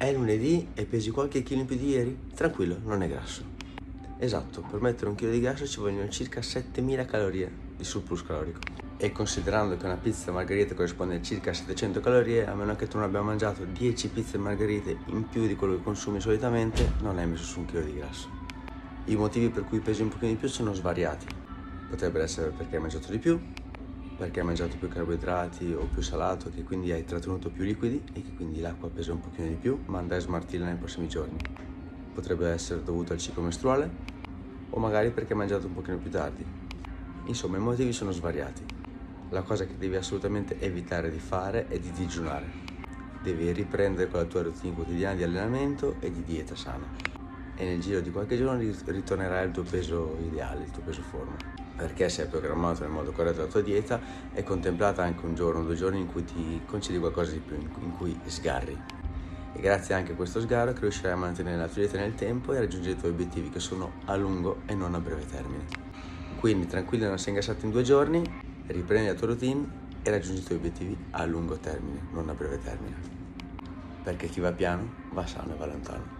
È lunedì e pesi qualche chilo in più di ieri? Tranquillo, non è grasso. Esatto, per mettere un chilo di grasso ci vogliono circa 7000 calorie di surplus calorico. E considerando che una pizza margherita corrisponde a circa 700 calorie, a meno che tu non abbia mangiato 10 pizze margherite in più di quello che consumi solitamente, non hai messo su un chilo di grasso. I motivi per cui pesi un pochino di più sono svariati. Potrebbero essere perché hai mangiato di più, perché hai mangiato più carboidrati o più salato che quindi hai trattenuto più liquidi e che quindi l'acqua pesa un pochino di più ma andrai a smartirla nei prossimi giorni. Potrebbe essere dovuto al ciclo mestruale o magari perché hai mangiato un pochino più tardi. Insomma i motivi sono svariati. La cosa che devi assolutamente evitare di fare è di digiunare. Devi riprendere con la tua routine quotidiana di allenamento e di dieta sana. E nel giro di qualche giorno ritornerai al tuo peso ideale, il tuo peso forma perché se hai programmato nel modo corretto la tua dieta è contemplata anche un giorno due giorni in cui ti concedi qualcosa di più, in cui sgarri. E grazie anche a questo sgarro che riuscirai a mantenere la tua dieta nel tempo e a raggiungere i tuoi obiettivi che sono a lungo e non a breve termine. Quindi tranquillo non sei ingassato in due giorni, riprendi la tua routine e raggiungi i tuoi obiettivi a lungo termine, non a breve termine. Perché chi va piano va sano e va lontano.